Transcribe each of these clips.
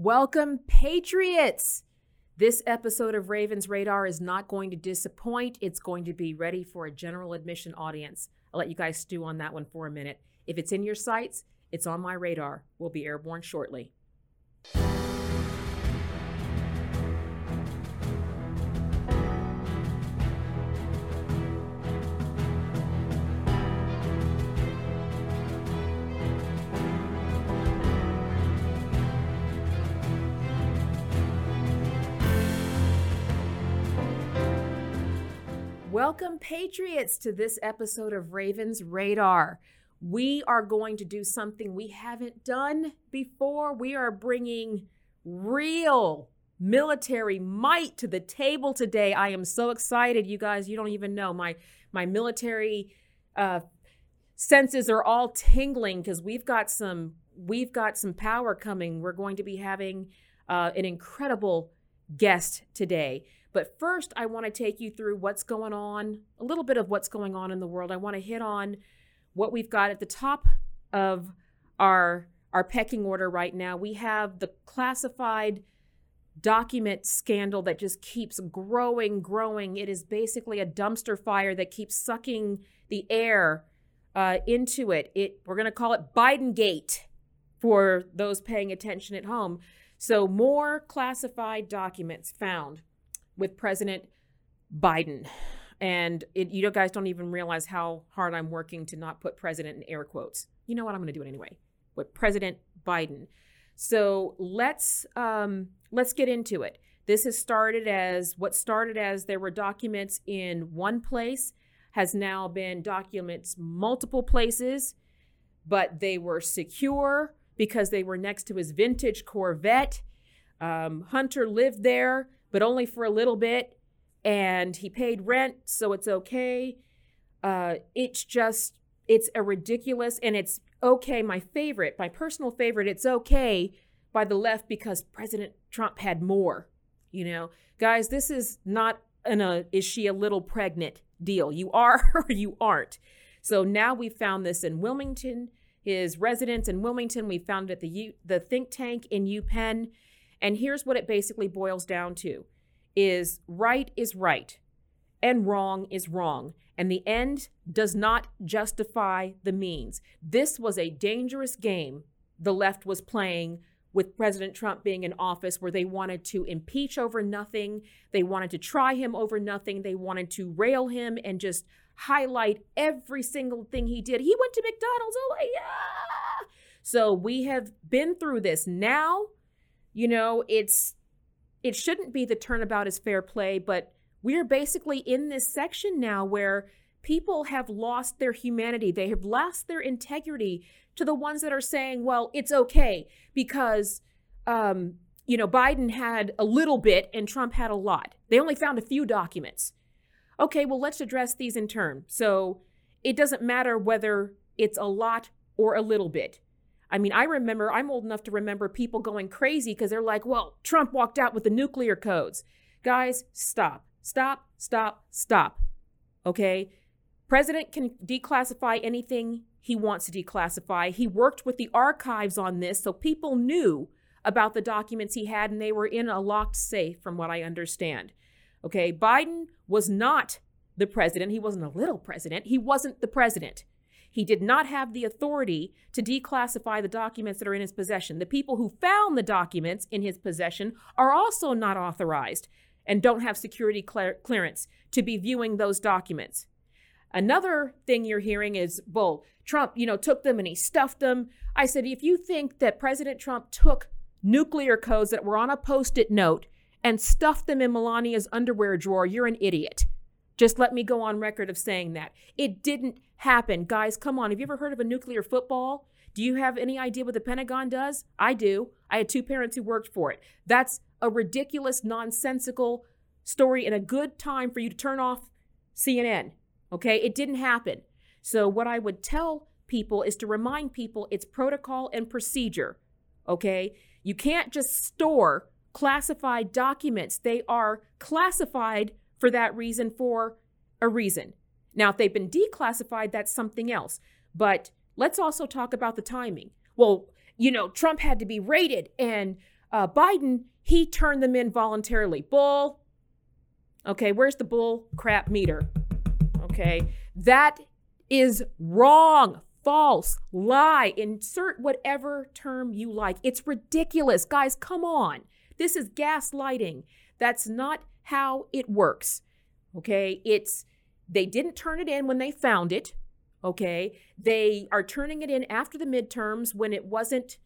Welcome, Patriots! This episode of Ravens Radar is not going to disappoint. It's going to be ready for a general admission audience. I'll let you guys stew on that one for a minute. If it's in your sights, it's on my radar. We'll be airborne shortly. Welcome, Patriots, to this episode of Ravens Radar. We are going to do something we haven't done before. We are bringing real military might to the table today. I am so excited, you guys. You don't even know my my military uh, senses are all tingling because we've got some we've got some power coming. We're going to be having uh, an incredible guest today. But first, I want to take you through what's going on, a little bit of what's going on in the world. I want to hit on what we've got at the top of our our pecking order right now. We have the classified document scandal that just keeps growing, growing. It is basically a dumpster fire that keeps sucking the air uh, into it. It we're going to call it Biden Gate for those paying attention at home. So more classified documents found with President Biden. And it, you guys don't even realize how hard I'm working to not put president in air quotes. You know what? I'm going to do it anyway. With President Biden. So let's um, let's get into it. This has started as what started as there were documents in one place has now been documents multiple places, but they were secure because they were next to his vintage Corvette. Um, Hunter lived there but only for a little bit. And he paid rent, so it's okay. Uh, it's just, it's a ridiculous, and it's okay. My favorite, my personal favorite, it's okay by the left because President Trump had more. You know, guys, this is not an a is she a little pregnant deal. You are or you aren't. So now we found this in Wilmington, his residence in Wilmington. We found it at the U, the think tank in UPenn. And here's what it basically boils down to is right is right and wrong is wrong. And the end does not justify the means. This was a dangerous game the left was playing with President Trump being in office, where they wanted to impeach over nothing. They wanted to try him over nothing. They wanted to rail him and just highlight every single thing he did. He went to McDonald's. Oh, yeah. So we have been through this. Now you know, it's it shouldn't be the turnabout is fair play, but we're basically in this section now where people have lost their humanity. They have lost their integrity to the ones that are saying, well, it's okay because, um, you know, Biden had a little bit and Trump had a lot. They only found a few documents. Okay, well, let's address these in turn. So it doesn't matter whether it's a lot or a little bit. I mean, I remember, I'm old enough to remember people going crazy because they're like, well, Trump walked out with the nuclear codes. Guys, stop, stop, stop, stop. Okay? President can declassify anything he wants to declassify. He worked with the archives on this, so people knew about the documents he had, and they were in a locked safe, from what I understand. Okay, Biden was not the president. He wasn't a little president. He wasn't the president. He did not have the authority to declassify the documents that are in his possession. The people who found the documents in his possession are also not authorized and don't have security clearance to be viewing those documents. Another thing you're hearing is, well, Trump, you know, took them and he stuffed them. I said, if you think that President Trump took nuclear codes that were on a post it note and stuffed them in Melania's underwear drawer, you're an idiot. Just let me go on record of saying that. It didn't happen. Guys, come on. Have you ever heard of a nuclear football? Do you have any idea what the Pentagon does? I do. I had two parents who worked for it. That's a ridiculous, nonsensical story and a good time for you to turn off CNN. Okay? It didn't happen. So, what I would tell people is to remind people it's protocol and procedure. Okay? You can't just store classified documents, they are classified for that reason for a reason. Now, if they've been declassified, that's something else. But let's also talk about the timing. Well, you know, Trump had to be raided and Uh, Biden, he turned them in voluntarily. Bull. Okay, where's the bull crap meter? Okay, that is wrong, false, lie, insert whatever term you like. It's ridiculous. Guys, come on. This is gaslighting. That's not how it works. Okay, it's they didn't turn it in when they found it. Okay, they are turning it in after the midterms when it wasn't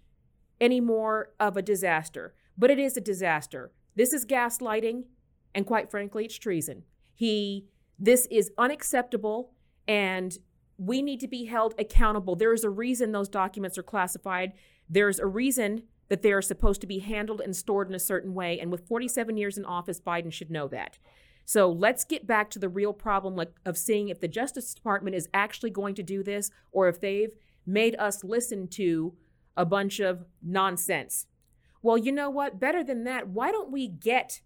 any more of a disaster. But it is a disaster. This is gaslighting, and quite frankly, it's treason. He, this is unacceptable, and we need to be held accountable. There is a reason those documents are classified. There's a reason that they are supposed to be handled and stored in a certain way. And with 47 years in office, Biden should know that. So let's get back to the real problem of seeing if the Justice Department is actually going to do this or if they've made us listen to a bunch of nonsense. Well, you know what? Better than that, why don't we get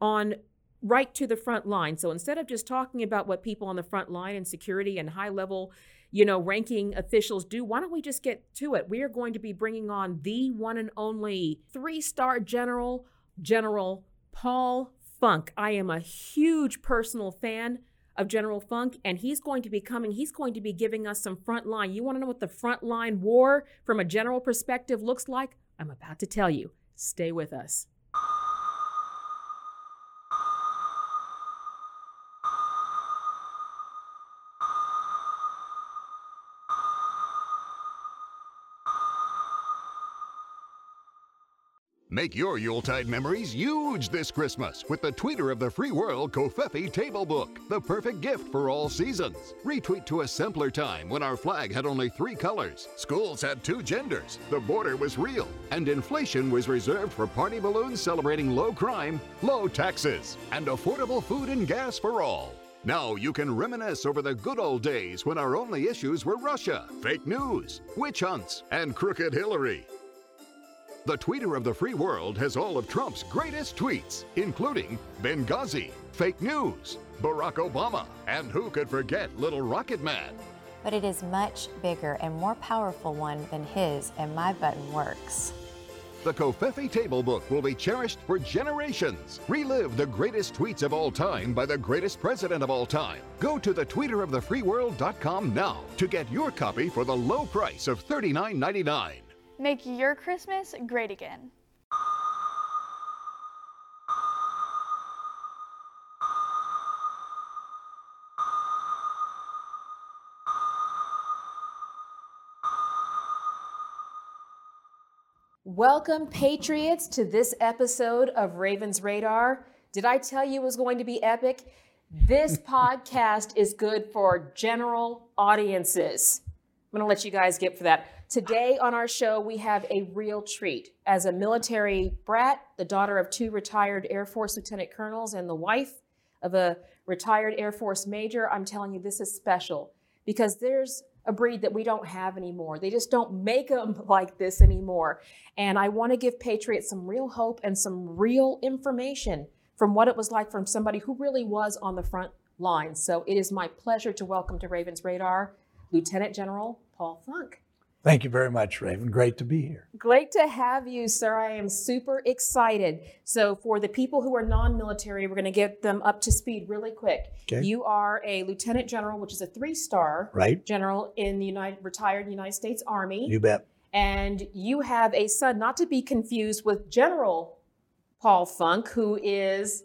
on right to the front line? So instead of just talking about what people on the front line and security and high level, you know, ranking officials do, why don't we just get to it? We are going to be bringing on the one and only three star general, General Paul Funk. I am a huge personal fan of General Funk, and he's going to be coming. He's going to be giving us some front line. You want to know what the front line war from a general perspective looks like? I'm about to tell you. Stay with us. Make your Yuletide memories huge this Christmas with the Tweeter of the Free World Covfefe Table Book, the perfect gift for all seasons. Retweet to a simpler time when our flag had only three colors, schools had two genders, the border was real, and inflation was reserved for party balloons celebrating low crime, low taxes, and affordable food and gas for all. Now you can reminisce over the good old days when our only issues were Russia, fake news, witch hunts, and crooked Hillary. The tweeter of the free world has all of Trump's greatest tweets, including Benghazi, fake news, Barack Obama, and who could forget Little Rocket Man? But it is much bigger and more powerful one than his, and my button works. The Covfefe Table Book will be cherished for generations. Relive the greatest tweets of all time by the greatest president of all time. Go to thetweeterofthefreeworld.com now to get your copy for the low price of $39.99. Make your Christmas great again. Welcome, Patriots, to this episode of Ravens Radar. Did I tell you it was going to be epic? This podcast is good for general audiences. I'm going to let you guys get for that. Today on our show, we have a real treat. As a military brat, the daughter of two retired Air Force lieutenant colonels and the wife of a retired Air Force major, I'm telling you, this is special because there's a breed that we don't have anymore. They just don't make them like this anymore. And I want to give Patriots some real hope and some real information from what it was like from somebody who really was on the front lines. So it is my pleasure to welcome to Ravens Radar Lieutenant General Paul Funk. Thank you very much, Raven. Great to be here. Great to have you, sir. I am super excited. So, for the people who are non military, we're going to get them up to speed really quick. Okay. You are a lieutenant general, which is a three star right. general in the United, retired United States Army. You bet. And you have a son, not to be confused with General Paul Funk, who is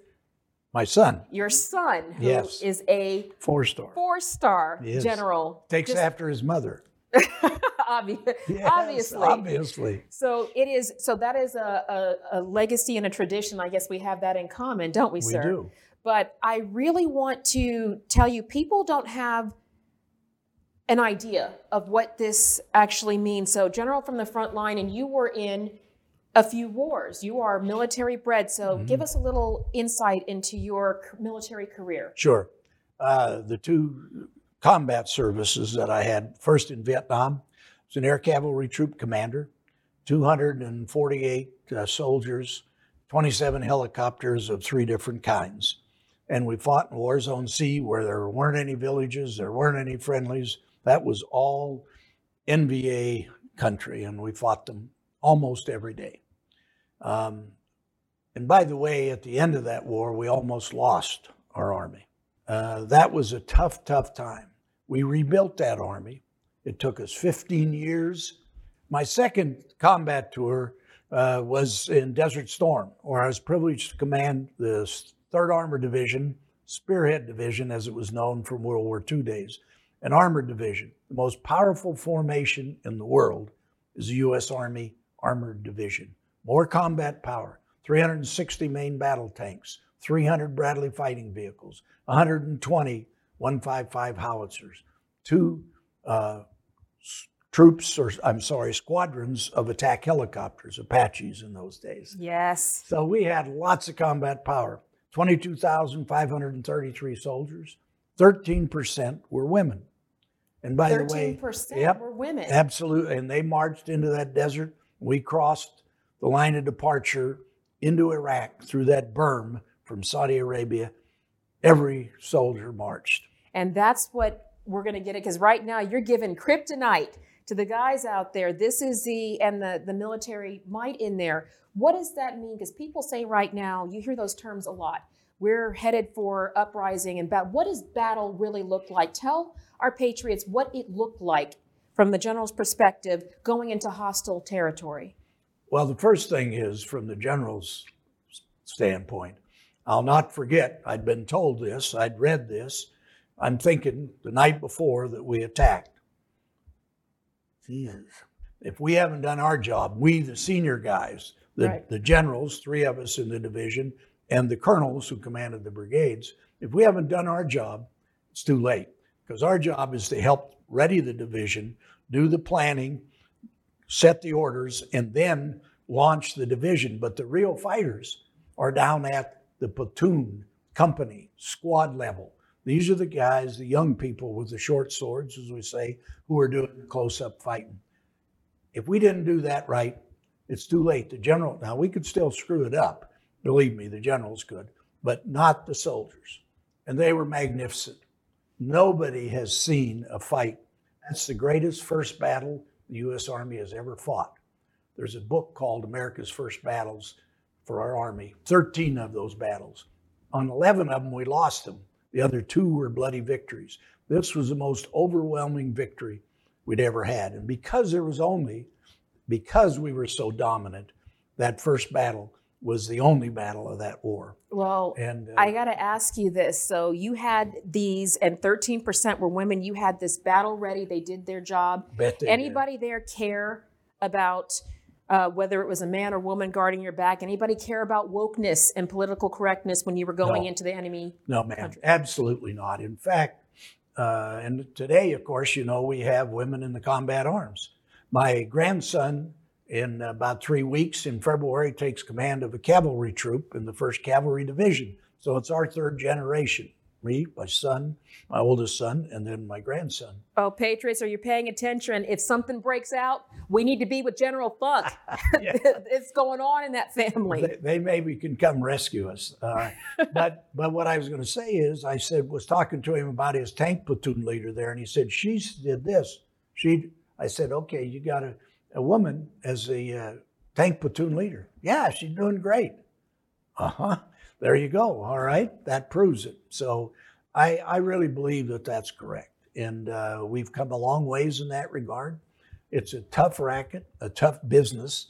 my son. Your son, who yes. is a four star. Four star general. Takes Just, after his mother. yes, obviously. Obviously. So it is. So that is a, a, a, legacy and a tradition. I guess we have that in common, don't we, we sir? We do. But I really want to tell you, people don't have an idea of what this actually means. So, General from the front line, and you were in a few wars. You are military bred. So, mm-hmm. give us a little insight into your military career. Sure. Uh, the two combat services that I had first in Vietnam. I was an air cavalry troop commander, 248 uh, soldiers, 27 helicopters of three different kinds. And we fought in War Zone C where there weren't any villages, there weren't any friendlies. That was all NVA country, and we fought them almost every day. Um, and by the way, at the end of that war, we almost lost our army. Uh, that was a tough, tough time. We rebuilt that army. It took us 15 years. My second combat tour uh, was in Desert Storm, where I was privileged to command the 3rd Armored Division, Spearhead Division, as it was known from World War II days, an armored division. The most powerful formation in the world is the U.S. Army Armored Division. More combat power, 360 main battle tanks, 300 Bradley fighting vehicles, 120 155 howitzers, two uh, troops, or I'm sorry, squadrons of attack helicopters, Apaches in those days. Yes. So we had lots of combat power. 22,533 soldiers, 13% were women. And by the way, 13% yep, were women. Absolutely. And they marched into that desert. We crossed the line of departure into Iraq through that berm from Saudi Arabia. Every soldier marched. And that's what we're going to get it because right now you're giving kryptonite to the guys out there. This is the and the the military might in there. What does that mean? Because people say right now, you hear those terms a lot. We're headed for uprising and battle. What does battle really look like? Tell our patriots what it looked like from the general's perspective going into hostile territory. Well, the first thing is from the general's standpoint. I'll not forget, I'd been told this, I'd read this. I'm thinking the night before that we attacked. Jesus. If we haven't done our job, we, the senior guys, the, Right. the generals, three of us in the division, and the colonels who commanded the brigades, if we haven't done our job, it's too late. Because our job is to help ready the division, do the planning, set the orders, and then launch the division. But the real fighters are down at the platoon, company, squad level. These are the guys, the young people with the short swords, as we say, who are doing the close up fighting. If we didn't do that right, it's too late. The general, now we could still screw it up. Believe me, the generals could, but not the soldiers. And they were magnificent. Nobody has seen a fight. That's the greatest first battle the U.S. Army has ever fought. There's a book called America's First Battles for our Army, 13 of those battles. On 11 of them, we lost them. The other two were bloody victories. This was the most overwhelming victory we'd ever had. And because there was only, because we were so dominant, that first battle was the only battle of that war. Well, And uh, I got to ask you this. So you had these, and 13% were women. You had this battle ready. They did their job. bet they did. Anybody there care about uh, whether it was a man or woman guarding your back? Anybody care about wokeness and political correctness when you were going No. into the enemy? No, ma'am, country. absolutely not. In fact, uh, and today, of course, you know, we have women in the combat arms. My grandson, in about three weeks in February, takes command of a cavalry troop in the 1st Cavalry Division. So it's our third generation me, my son, my oldest son, and then my grandson. Oh, Patriots, are you paying attention? If something breaks out, we need to be with General Funk. it's going on in that family. They, they maybe can come rescue us. Uh, but but what I was going to say is, I said was talking to him about his tank platoon leader there, and he said she did this. She, I said, okay, you got a, a woman as the uh, tank platoon leader. Yeah, she's doing great. Uh huh. There you go. All right, that proves it. So I I really believe that that's correct, and uh, we've come a long ways in that regard. It's a tough racket, a tough business.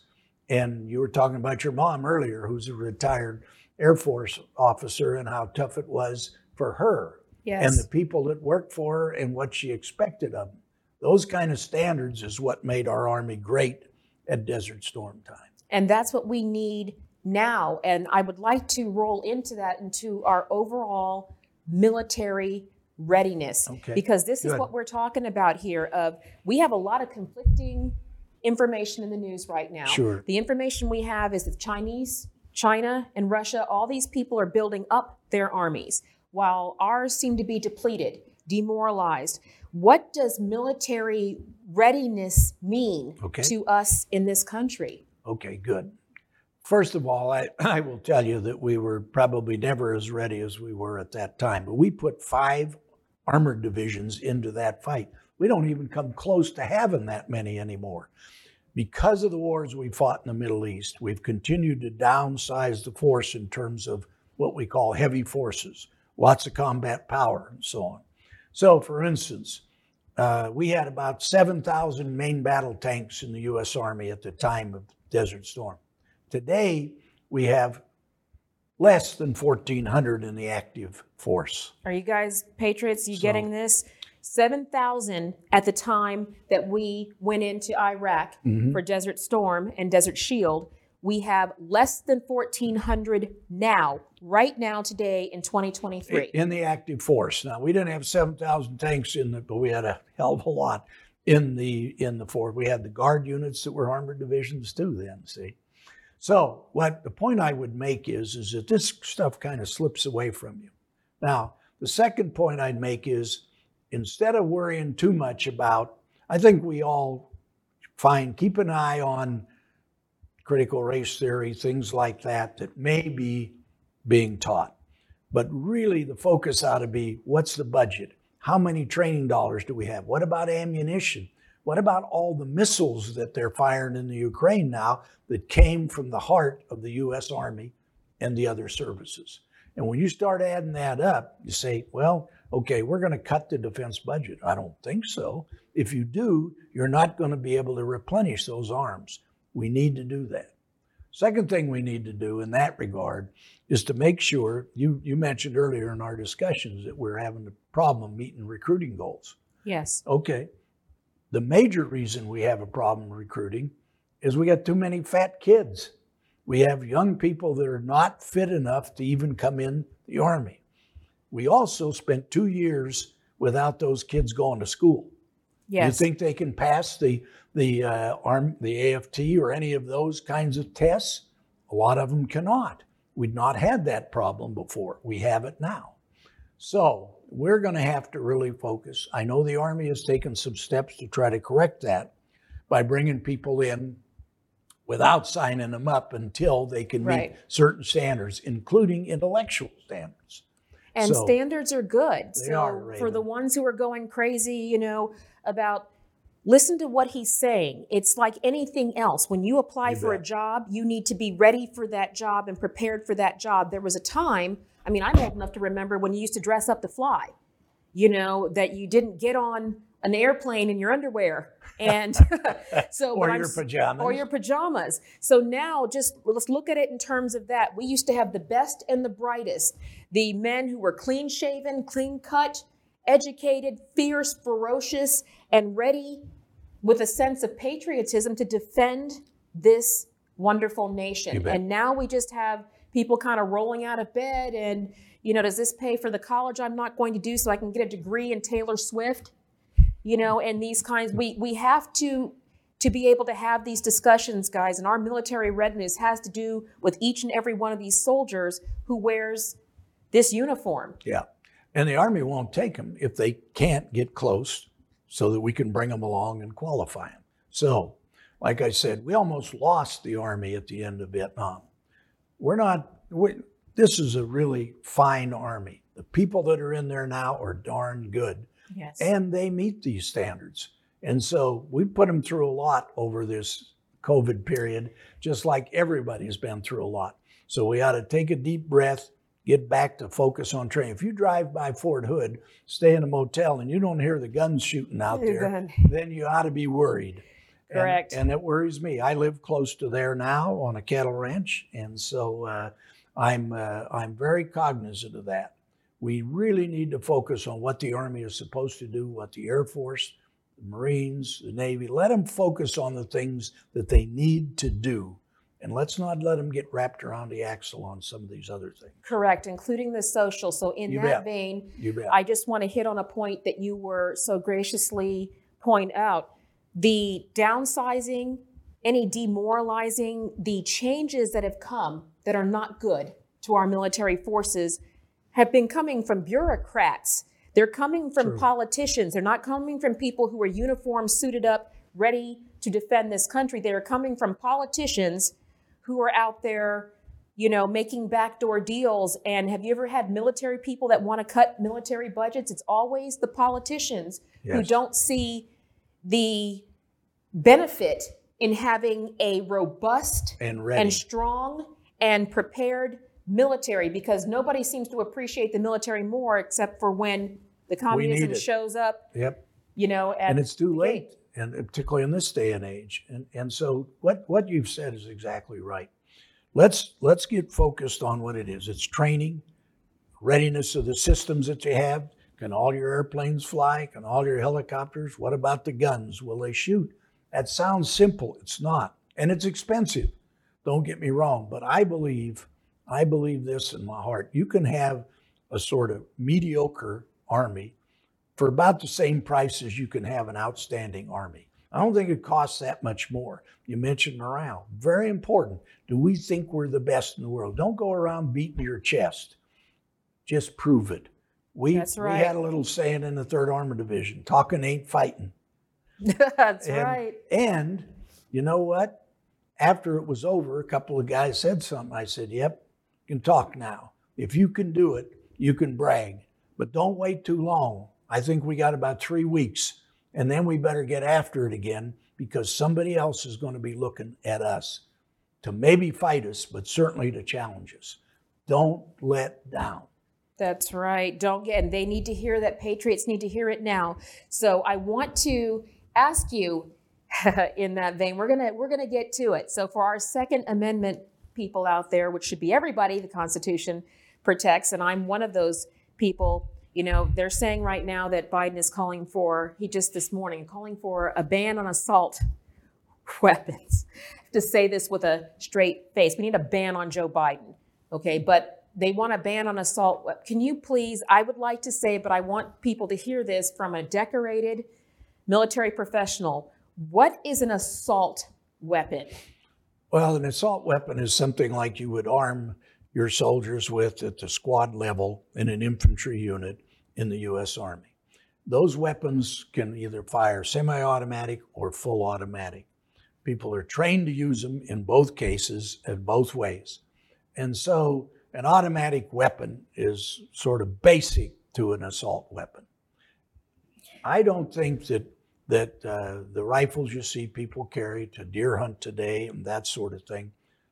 And you were talking about your mom earlier, who's a retired Air Force officer, and how tough it was for her Yes. and the people that worked for her and what she expected of them. Those kind of standards is what made our Army great at Desert Storm time. And that's what we need now. And I would like to roll into that into our overall military readiness Okay, because this is what we're talking about here of we have a lot of conflicting information in the news right now. Sure. The information we have is that Chinese, China and Russia, all these people are building up their armies while ours seem to be depleted, demoralized. What does military readiness mean Okay. to us in this country? Okay, good. First of all, I, I will tell you that we were probably never as ready as we were at that time, but we put five armored divisions into that fight. We don't even come close to having that many anymore. because of the wars we fought in the Middle East, we've continued to downsize the force in terms of what we call heavy forces, lots of combat power, and so on. So, for instance, uh, we had about 7,000 main battle tanks in the U.S. Army at the time of Desert Storm. Today, we have less than 1,400 in the active force. Are you guys patriots? You So- getting this? 7,000 at the time that we went into Iraq Mhm. for Desert Storm and Desert Shield. We have less than 1,400 now, right now, today in 2023. in the active force. Now we didn't have seven thousand tanks in the, but we had a hell of a lot in the in the force. We had the guard units that were armored divisions too. Then see, so what the point I would make is is that this stuff kind of slips away from you. Now the second point I'd make is instead of worrying too much about, I think we all find keep an eye on critical race theory, things like that that may be being taught. But really, the focus ought to be what's the budget? How many training dollars do we have? What about ammunition? What about all the missiles that they're firing in the Ukraine now that came from the heart of the U.S. Army and the other services? And when you start adding that up, you say, well, okay, we're going to cut the defense budget. I don't think so. If you do, you're not going to be able to replenish those arms. We need to do that. Second thing we need to do in that regard is to make sure you, you mentioned earlier in our discussions that we're having a problem meeting recruiting goals. yes. Okay. The major reason we have a problem recruiting is we got too many fat kids. We have young people that are not fit enough to even come in the Army. We also spent two years without those kids going to school. Yes. You think they can pass the the uh, arm the AFT or any of those kinds of tests? A lot of them cannot. We'd not had that problem before. We have it now. So we're going to have to really focus. I know the Army has taken some steps to try to correct that by bringing people in without signing them up until they can Right. meet certain standards, including intellectual standards. And So- standards are good. They so are, for the ones who are going crazy, you know, about listen to what he's saying. It's like anything else. When you apply You for a job, you need to be ready for that job and prepared for that job. There was a time, I mean, I'm old enough to remember when you used to dress up to fly. You know, that you didn't get on an airplane in your underwear. And so Or what I'm your pajamas. or your pajamas. So now just let's look at it in terms of that. We used to have the best and the brightest. The men who were clean shaven, clean cut, educated, fierce, ferocious, and ready with a sense of patriotism to defend this wonderful nation. And now we just have people kind of rolling out of bed and you know, does this pay for the college I'm not going to do so I can get a degree in Taylor Swift? You know, and these kinds we we have to to be able to have these discussions, guys, and our military readiness has to do with each and every one of these soldiers who wears this uniform. Yeah. And the Army won't take them if they can't get close so that we can bring them along and qualify them. So, like I said, we almost lost the Army at the end of Vietnam. We're not, we, this is a really fine Army. The people that are in there now are darn good Yes. and they meet these standards. And so we put them through a lot over this COVID period, just like everybody's been through a lot. So we ought to take a deep breath, get back to focus on training. If you drive by Fort Hood, stay in a motel, and you don't hear the guns shooting out there, Then- then you ought to be worried. And- Correct. And, it worries me. I live close to there now on a cattle ranch, and so uh, I'm uh, I'm very cognizant of that. We really need to focus on what the Army is supposed to do, what the Air Force, the Marines, the Navy. Let them focus on the things that they need to do, and let's not let them get wrapped around the axle on some of these other things. Correct, including the social. So in You that bet. vein. I just want to hit on a point that you were so graciously point out. The downsizing, any demoralizing, the changes that have come that are not good to our military forces have been coming from bureaucrats. They're coming from True. politicians. They're not coming from people who are uniformed, suited up, ready to defend this country. They are coming from politicians who are out there, you know, making backdoor deals. And have you ever had military people that want to cut military budgets? It's always the politicians who don't see the benefit in having a robust And and strong and prepared military because nobody seems to appreciate the military more except for when the communism shows up, Yep. you know, and it's too late. And particularly in this day and age. And and so what what you've said is exactly right. Let's let's get focused on what it is. It's training, readiness of the systems that you have. Can all your airplanes fly? Can all your helicopters? What about the guns? Will they shoot? That sounds simple. It's not, and it's expensive. Don't get me wrong, but I believe I believe this in my heart. You can have a sort of mediocre army for about the same price as you can have an outstanding army. I don't think it costs that much more. You mentioned morale. Very important. Do we think we're the best in the world? Don't go around beating your chest. Just prove it. We, That's we had a little saying in the 3rd Armor Division talking ain't fighting. That's And- right. And you know what? After it was over, a couple of guys said something. I said, Yep, you can talk now. If you can do it, you can brag. But don't wait too long. I think we got about three weeks, and then we better get after it again because somebody else is going to be looking at us to maybe fight us, but certainly to challenge us. Don't let down. That's right. Don't get, and they need to hear that. Patriots need to hear it now. So I want to ask you, in that vein, we're gonna we're gonna get to it. So for our Second Amendment people out there, which should be everybody, the Constitution protects, and I'm one of those people. You know, they're saying right now that Biden is calling for, he just this morning, calling for a ban on assault weapons. To say this with a straight face, we need a ban on Joe Biden. Okay, but they want a ban on assault. wep- Can you please? I would like to say, but I want people to hear this from a decorated military professional. What is an assault weapon? Well, an assault weapon is something like you would arm your soldiers with at the squad level in an infantry unit in the U.S. Army. Those weapons can either fire semi automatic or full automatic. People are trained to use them in both cases, in both ways. And so an automatic weapon is sort of basic to an assault weapon. I don't think that that uh, the rifles you see people carry to deer hunt today and that sort of thing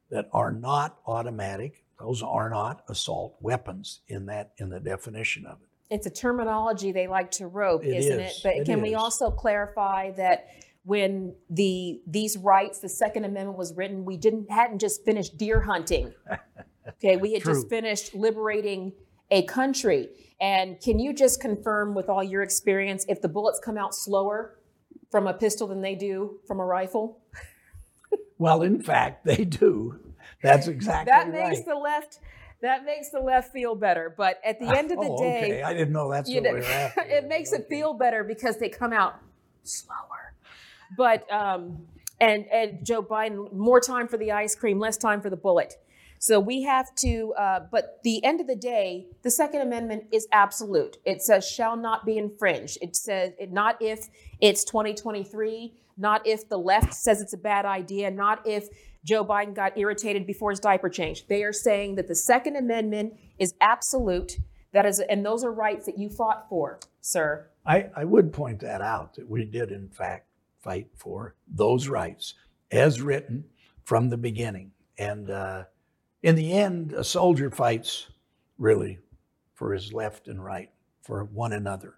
that are not automatic, those are not assault weapons in that in the definition of it. It's a terminology they like to rope, isn't is. it? But It can we also clarify that when the these rights, the Second Amendment was written, we didn't hadn't just finished deer hunting. Okay, we had just finished liberating a country. And can you just confirm with all your experience if the bullets come out slower from a pistol than they do from a rifle? Well, in fact, they do. That's exactly That right. That makes the left that makes the left feel better. But at the end of the oh, day, okay. I didn't know that's you what know, we were after. it makes it feel better because they come out slower. But um, and and Joe Biden, more time for the ice cream, less time for the bullet. So we have to. Uh, but the end of the day, the Second Amendment is absolute. It says shall not be infringed. It says it, not if it's 2023, not if the left says it's a bad idea, not if Joe Biden got irritated before his diaper changed. They are saying that the Second Amendment is absolute. That is, and those are rights that you fought for, sir. I, I would point that out that we did, in fact, fight for those rights as written from the beginning. And uh, in the end, a soldier fights really for his left and right, for one another.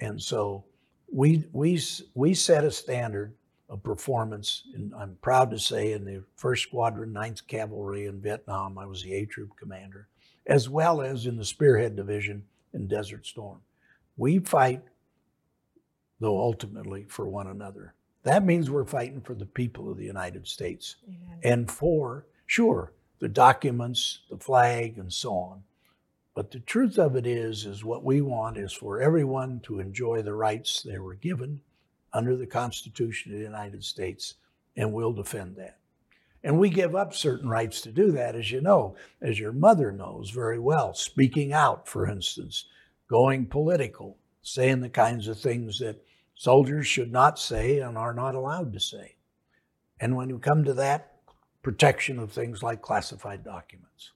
And so we, we, we set a standard of performance. And I'm proud to say, in the 1st Squadron, 9th Cavalry in Vietnam, I was the A Troop commander, as well as in the Spearhead Division in Desert Storm. We fight though ultimately for one another. That means we're fighting for the people of the United States and for, sure, the documents, the flag, and so on. But the truth of it is, is what we want is for everyone to enjoy the rights they were given under the Constitution of the United States, and we'll defend that. And we give up certain rights to do that, as you know, as your mother knows very well. Speaking out, for instance, going political, saying the kinds of things that soldiers should not say and are not allowed to say. And when you come to that, protection of things like classified documents.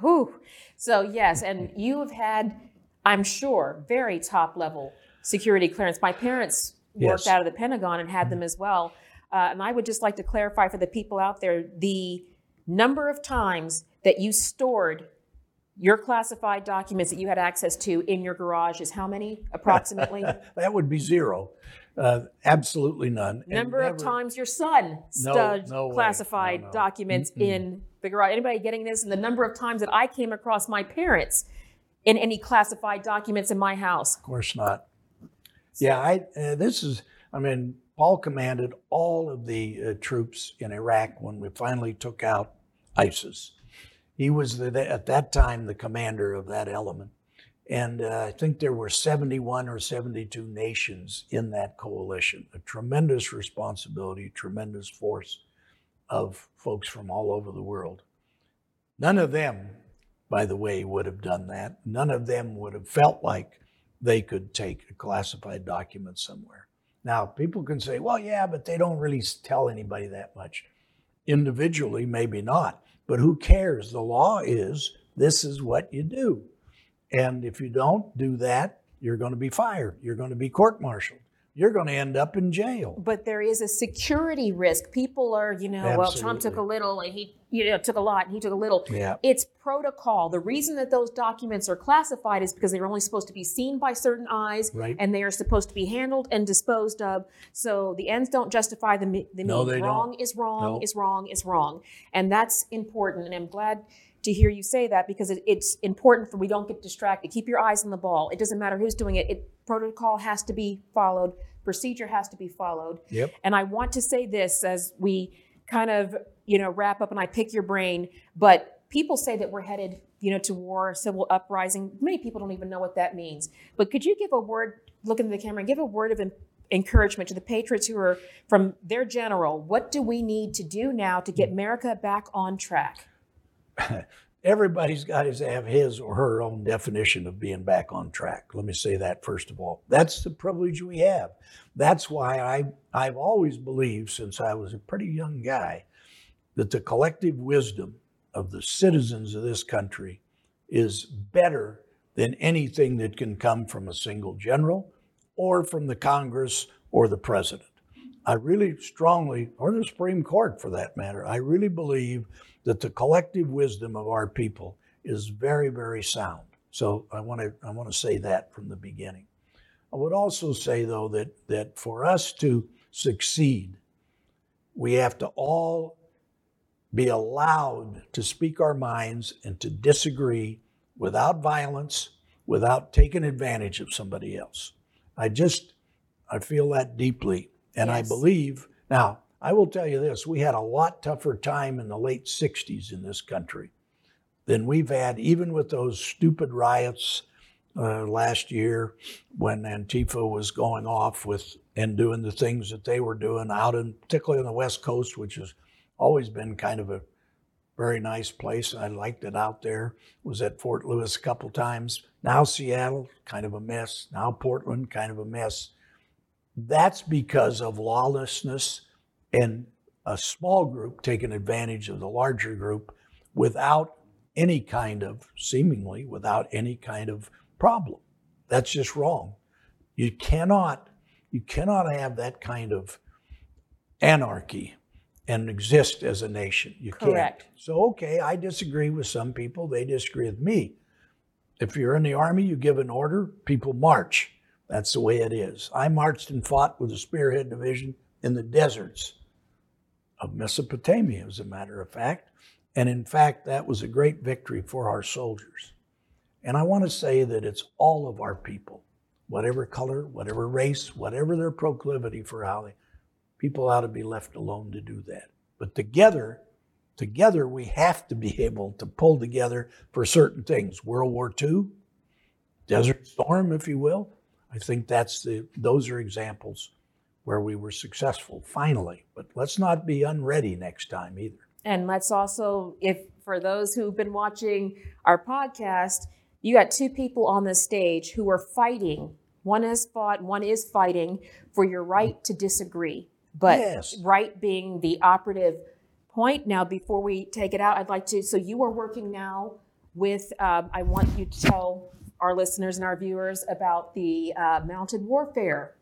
Whew. So yes, and you have had, I'm sure, very top level security clearance. My parents worked Yes. out of the Pentagon and had them as well. Uh, and I would just like to clarify for the people out there the number of times that you stored your classified documents that you had access to in your garage is how many approximately? that would be zero. Uh, absolutely none. Number of times your son No, stud no way. classified No, no. documents in the garage. Anybody getting this? And the number of times that I came across my parents in any classified documents in my house. Of course not. Yeah, I, uh, this is, I mean, Paul commanded all of the uh, troops in Iraq when we finally took out ISIS. He was the, at that time the commander of that element. And uh, I think there were 71 or 72 nations in that coalition, a tremendous responsibility, tremendous force of folks from all over the world. None of them, by the way, would have done that. None of them would have felt like they could take a classified document somewhere. Now, people can say, well, yeah, but they don't really tell anybody that much. Individually, maybe not, but who cares? The law is this is what you do. And if you don't do that, you're going to be fired. You're going to be court martialed. You're going to end up in jail. But there is a security risk. People are, you know, well, Trump took a little and he, you know, took a lot and he took a little. Yeah. It's protocol. The reason that those documents are classified is because they're only supposed to be seen by certain eyes Right. and they are supposed to be handled and disposed of. So the ends don't justify the, the No, means. they don't. wrong is wrong No. is wrong is wrong. And that's important. And I'm glad to hear you say that because it, it's important for we don't get distracted. Keep your eyes on the ball. It doesn't matter who's doing it. It protocol has to be followed. Procedure has to be followed. Yep. And I want to say this as we kind of, you know, wrap up and I pick your brain, but people say that we're headed, you know, to war, civil uprising. Many people don't even know what that means. But could you give a word, look into the camera and give a word of encouragement to the patriots who are from their general? What do we need to do now to get America back on track? everybody's got to have his or her own definition of being back on track. Let me say that first of all. That's the privilege we have. That's why I, I've always believed, since I was a pretty young guy, that the collective wisdom of the citizens of this country is better than anything that can come from a single general or from the Congress or the president. I really strongly, or the Supreme Court for that matter, I really believe that the collective wisdom of our people is very, very sound. So I want to I want to say that from the beginning. I would also say though that that for us to succeed, we have to all be allowed to speak our minds and to disagree without violence, without taking advantage of somebody else. I just I feel that deeply and I believe now I will tell you this, we had a lot tougher time in the late 60s in this country than we've had even with those stupid riots uh, last year when Antifa was going off with and doing the things that they were doing out in particularly on the West Coast, which has always been kind of a very nice place. I liked it out there. Was at Fort Lewis a couple times. Now Seattle, kind of a mess. Now Portland, kind of a mess. That's because of lawlessness and a small group taking advantage of the larger group without any kind of, seemingly without any kind of problem. That's just wrong. You cannot, you cannot have that kind of anarchy and exist as a nation. You Correct. can't. So, okay, I disagree with some people, they disagree with me. If you're in the army, you give an order, people march. That's the way it is. I marched and fought with the Spearhead Division in the deserts of Mesopotamia, as a matter of fact. And in fact, that was a great victory for our soldiers. And I want to say that it's all of our people, whatever color, whatever race, whatever their proclivity for how people ought to be left alone to do that. But together, together we have to be able to pull together for certain things. World War II, Desert Storm, if you will. I think that's the those are examples where we were successful finally. But let's not be unready next time either. And let's also, if for those who've been watching our podcast, you got two people on the stage who are fighting. One has fought, one is fighting for your right to disagree. But Yes. right being the operative point. Now, before we take it out, I'd like to. So you are working now with. Um, I want you to tell our listeners and our viewers about the uh, mounted warfare.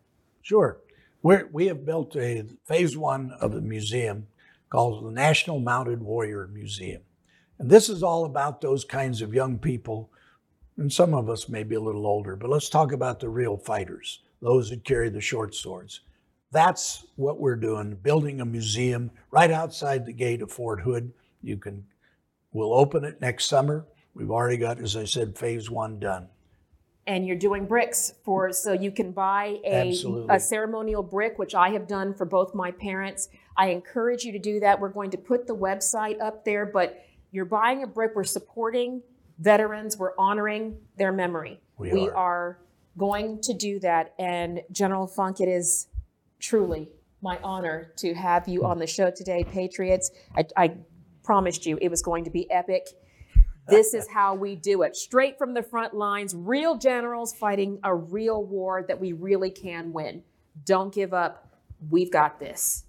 Sure. We're, we have built a phase one of the museum called the National Mounted Warrior Museum. And this is all about those kinds of young people, and some of us may be a little older, but let's talk about the real fighters, those that carry the short swords. That's what we're doing, building a museum right outside the gate of Fort Hood. You can, we'll open it next summer. We've already got, as I said, phase one done. And you're doing bricks for so you can buy a, a ceremonial brick which i have done for both my parents. I encourage you to do that. We're going to put the website up there but you're buying a brick. We're supporting veterans. We're honoring their memory. We are. are going to do that. And general funk it is truly my honor to have you hmm. on the show today patriots. I, I promised you it was going to be epic this is how we do it. Straight from the front lines, real generals fighting a real war that we really can win. Don't give up. We've got this.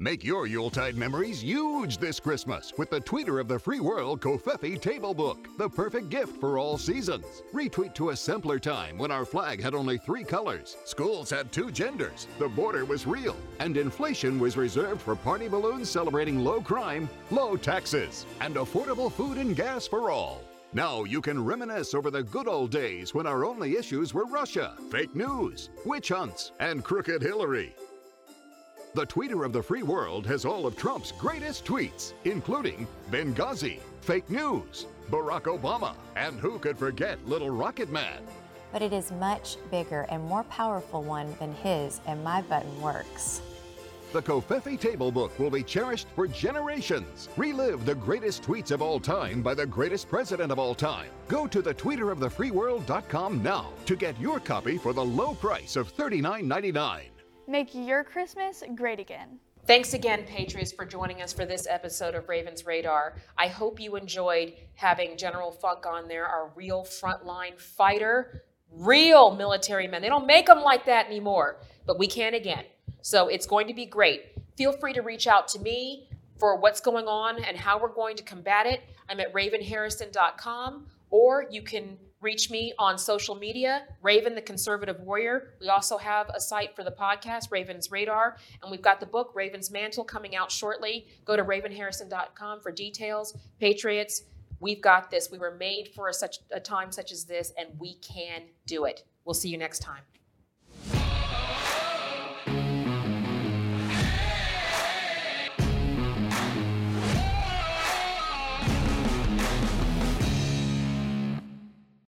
Make your Yuletide memories huge this Christmas with the Tweeter of the Free World Covfefe Table Book, the perfect gift for all seasons. Retweet to a simpler time when our flag had only three colors, schools had two genders, the border was real, and inflation was reserved for party balloons celebrating low crime, low taxes, and affordable food and gas for all. Now you can reminisce over the good old days when our only issues were Russia, fake news, witch hunts, and crooked Hillary. The tweeter of the free world has all of Trump's greatest tweets, including Benghazi, fake news, Barack Obama, and who could forget Little Rocket Man? But it is much bigger and more powerful one than his, and my button works. The Covfefe Table Book will be cherished for generations. Relive the greatest tweets of all time by the greatest president of all time. Go to thetweeterofthefreeworld.com now to get your copy for the low price of $39.99. Make your Christmas great again. Thanks again, Patriots, for joining us for this episode of Ravens Radar. I hope you enjoyed having General Funk on there, our real frontline fighter, real military men. They don't make them like that anymore, but we can again. So it's going to be great. Feel free to reach out to me for what's going on and how we're going to combat it. I'm at ravenharrison.com, or you can reach me on social media, Raven the Conservative Warrior. We also have a site for the podcast, Ravens Radar, and we've got the book, Raven's Mantle, coming out shortly. Go to ravenharrison.com for details. Patriots, we've got this. We were made for such a time such as this, and we can do it. We'll see you next time.